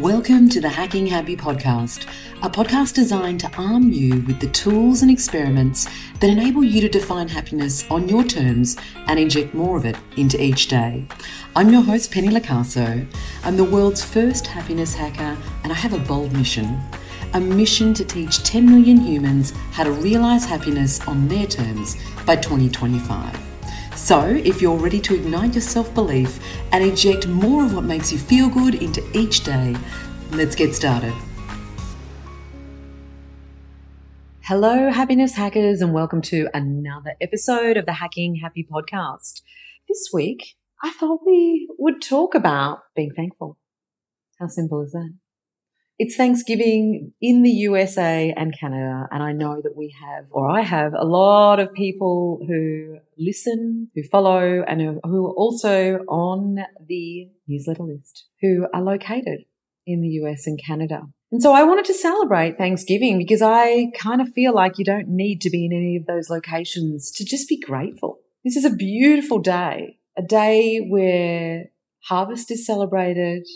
Welcome to the Hacking Happy podcast, a podcast designed to arm you with the tools and experiments that enable you to define happiness on your terms and inject more of it into each day. I'm your host, Penny Locaso. I'm the world's first happiness hacker, and I have a bold mission a mission to teach 10 million humans how to realize happiness on their terms by 2025. So, if you're ready to ignite your self belief and inject more of what makes you feel good into each day, let's get started. Hello, happiness hackers, and welcome to another episode of the Hacking Happy podcast. This week, I thought we would talk about being thankful. How simple is that? It's Thanksgiving in the USA and Canada, and I know that we have, or I have, a lot of people who listen, who follow, and who are also on the newsletter list, who are located in the US and Canada. And so I wanted to celebrate Thanksgiving because I kind of feel like you don't need to be in any of those locations to just be grateful. This is a beautiful day, a day where harvest is celebrated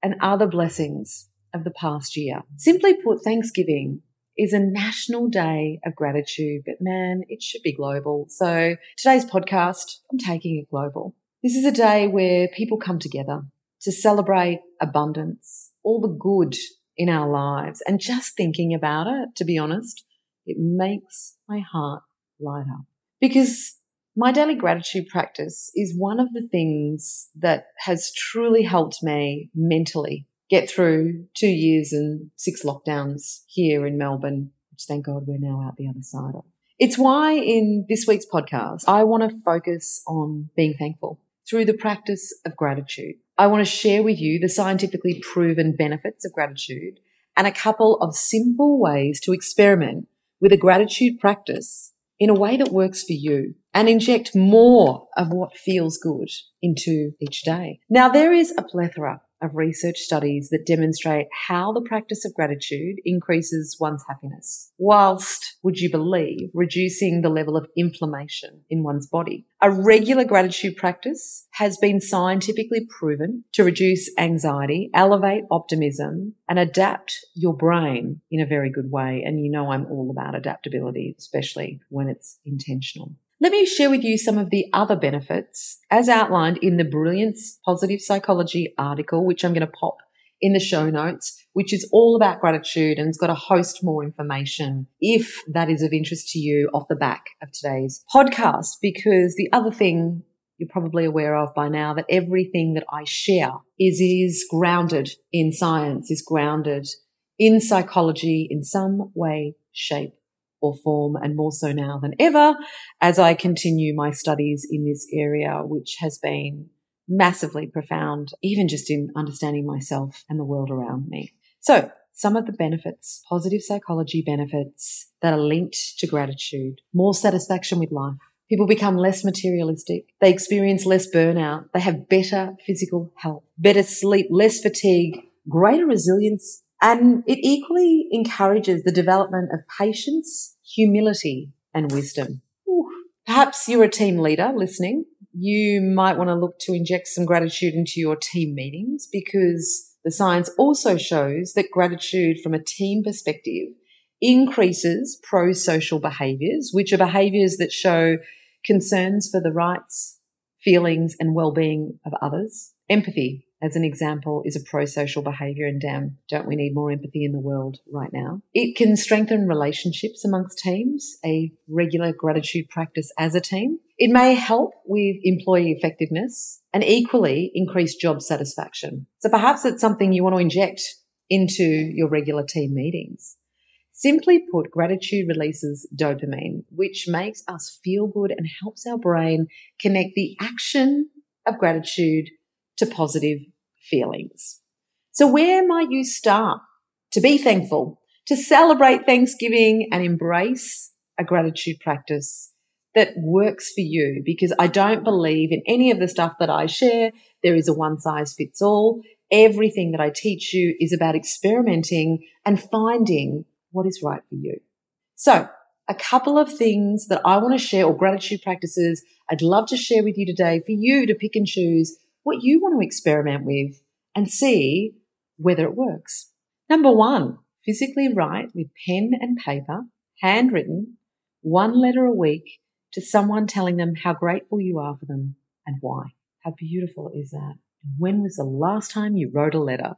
and other blessings of the past year. Simply put, Thanksgiving is a national day of gratitude, but man, it should be global. So today's podcast, I'm taking it global. This is a day where people come together to celebrate abundance, all the good in our lives. And just thinking about it, to be honest, it makes my heart light up because my daily gratitude practice is one of the things that has truly helped me mentally get through two years and six lockdowns here in Melbourne, which thank God we're now out the other side of. It's why in this week's podcast, I want to focus on being thankful through the practice of gratitude. I want to share with you the scientifically proven benefits of gratitude and a couple of simple ways to experiment with a gratitude practice in a way that works for you and inject more of what feels good into each day. Now, there is a plethora of research studies that demonstrate how the practice of gratitude increases one's happiness, whilst, would you believe, reducing the level of inflammation in one's body. A regular gratitude practice has been scientifically proven to reduce anxiety, elevate optimism, and adapt your brain in a very good way. And you know I'm all about adaptability, especially when it's intentional. Let me share with you some of the other benefits as outlined in the Brilliance Positive Psychology article, which I'm going to pop in the show notes, which is all about gratitude and it's got a host more information if that is of interest to you off the back of today's podcast. Because the other thing you're probably aware of by now that everything that I share is, is grounded in science, is grounded in psychology in some way, shape or form and more so now than ever as I continue my studies in this area, which has been massively profound, even just in understanding myself and the world around me. So some of the benefits, positive psychology benefits that are linked to gratitude, more satisfaction with life. People become less materialistic. They experience less burnout. They have better physical health, better sleep, less fatigue, greater resilience and it equally encourages the development of patience, humility, and wisdom. Ooh. Perhaps you're a team leader listening. You might want to look to inject some gratitude into your team meetings because the science also shows that gratitude from a team perspective increases pro-social behaviors, which are behaviors that show concerns for the rights, feelings, and well-being of others. Empathy, as an example, is a pro-social behavior and damn, don't we need more empathy in the world right now? It can strengthen relationships amongst teams, a regular gratitude practice as a team. It may help with employee effectiveness and equally increase job satisfaction. So perhaps it's something you want to inject into your regular team meetings. Simply put, gratitude releases dopamine, which makes us feel good and helps our brain connect the action of gratitude to positive feelings. So where might you start to be thankful, to celebrate Thanksgiving and embrace a gratitude practice that works for you? Because I don't believe in any of the stuff that I share. There is a one size fits all. Everything that I teach you is about experimenting and finding what is right for you. So a couple of things that I want to share or gratitude practices I'd love to share with you today for you to pick and choose what you want to experiment with and see whether it works. Number one, physically write with pen and paper, handwritten, one letter a week to someone telling them how grateful you are for them and why. How beautiful is that? When was the last time you wrote a letter?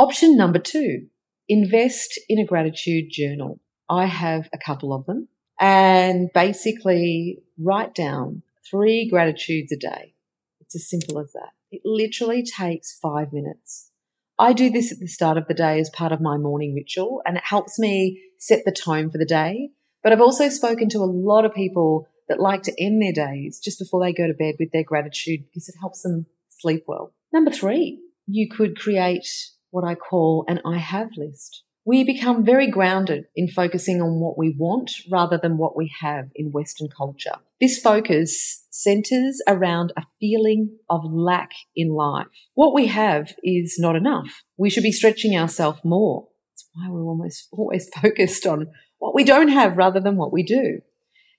Option number two, invest in a gratitude journal. I have a couple of them and basically write down three gratitudes a day. It's as simple as that. It literally takes five minutes. I do this at the start of the day as part of my morning ritual and it helps me set the tone for the day. But I've also spoken to a lot of people that like to end their days just before they go to bed with their gratitude because it helps them sleep well. Number three, you could create what I call an I have list. We become very grounded in focusing on what we want rather than what we have in Western culture. This focus centers around a feeling of lack in life. What we have is not enough. We should be stretching ourselves more. That's why we're almost always focused on what we don't have rather than what we do.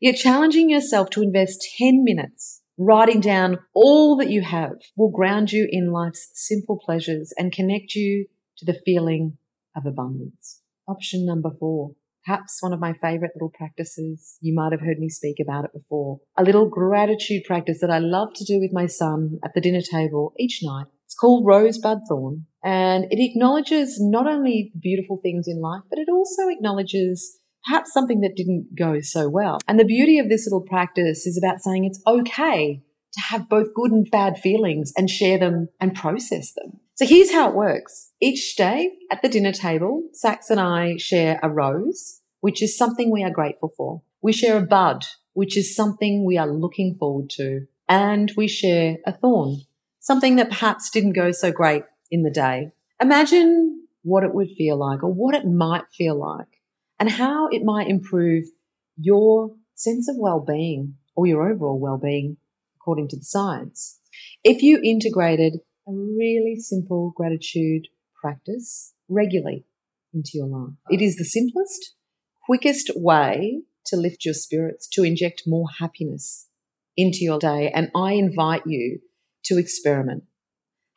Yet challenging yourself to invest 10 minutes writing down all that you have will ground you in life's simple pleasures and connect you to the feeling of abundance. Option number four. Perhaps one of my favorite little practices. You might have heard me speak about it before. A little gratitude practice that I love to do with my son at the dinner table each night. It's called Rosebud Thorn and it acknowledges not only beautiful things in life, but it also acknowledges perhaps something that didn't go so well. And the beauty of this little practice is about saying it's okay to have both good and bad feelings and share them and process them. So here's how it works. Each day at the dinner table, Sax and I share a rose, which is something we are grateful for. We share a bud, which is something we are looking forward to. And we share a thorn, something that perhaps didn't go so great in the day. Imagine what it would feel like or what it might feel like and how it might improve your sense of well-being or your overall well-being according to the science. If you integrated a really simple gratitude practice regularly into your life, it is the simplest, quickest way to lift your spirits, to inject more happiness into your day. And I invite you to experiment.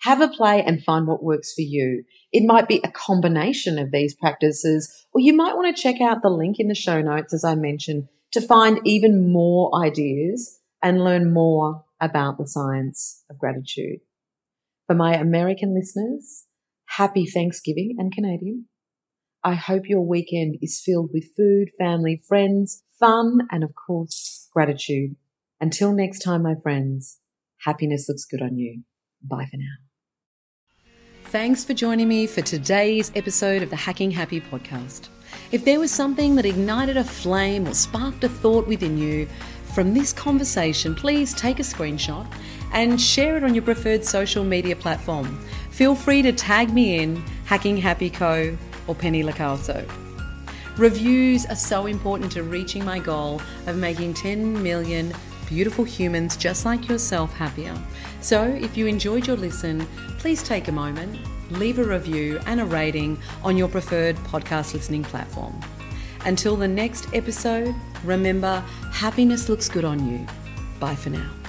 Have a play and find what works for you. It might be a combination of these practices, or you might want to check out the link in the show notes, as I mentioned, to find even more ideas and learn more about the science of gratitude. For my American listeners, happy Thanksgiving and Canadian. I hope your weekend is filled with food, family, friends, fun, and of course, gratitude. Until next time, my friends, happiness looks good on you. Bye for now. Thanks for joining me for today's episode of the Hacking Happy podcast. If there was something that ignited a flame or sparked a thought within you from this conversation, please take a screenshot and share it on your preferred social media platform. Feel free to tag me in Hacking Happy Co or Penny Locaso. Reviews are so important to reaching my goal of making 10 million beautiful humans just like yourself happier. So, if you enjoyed your listen, please take a moment, leave a review and a rating on your preferred podcast listening platform. Until the next episode, remember happiness looks good on you. Bye for now.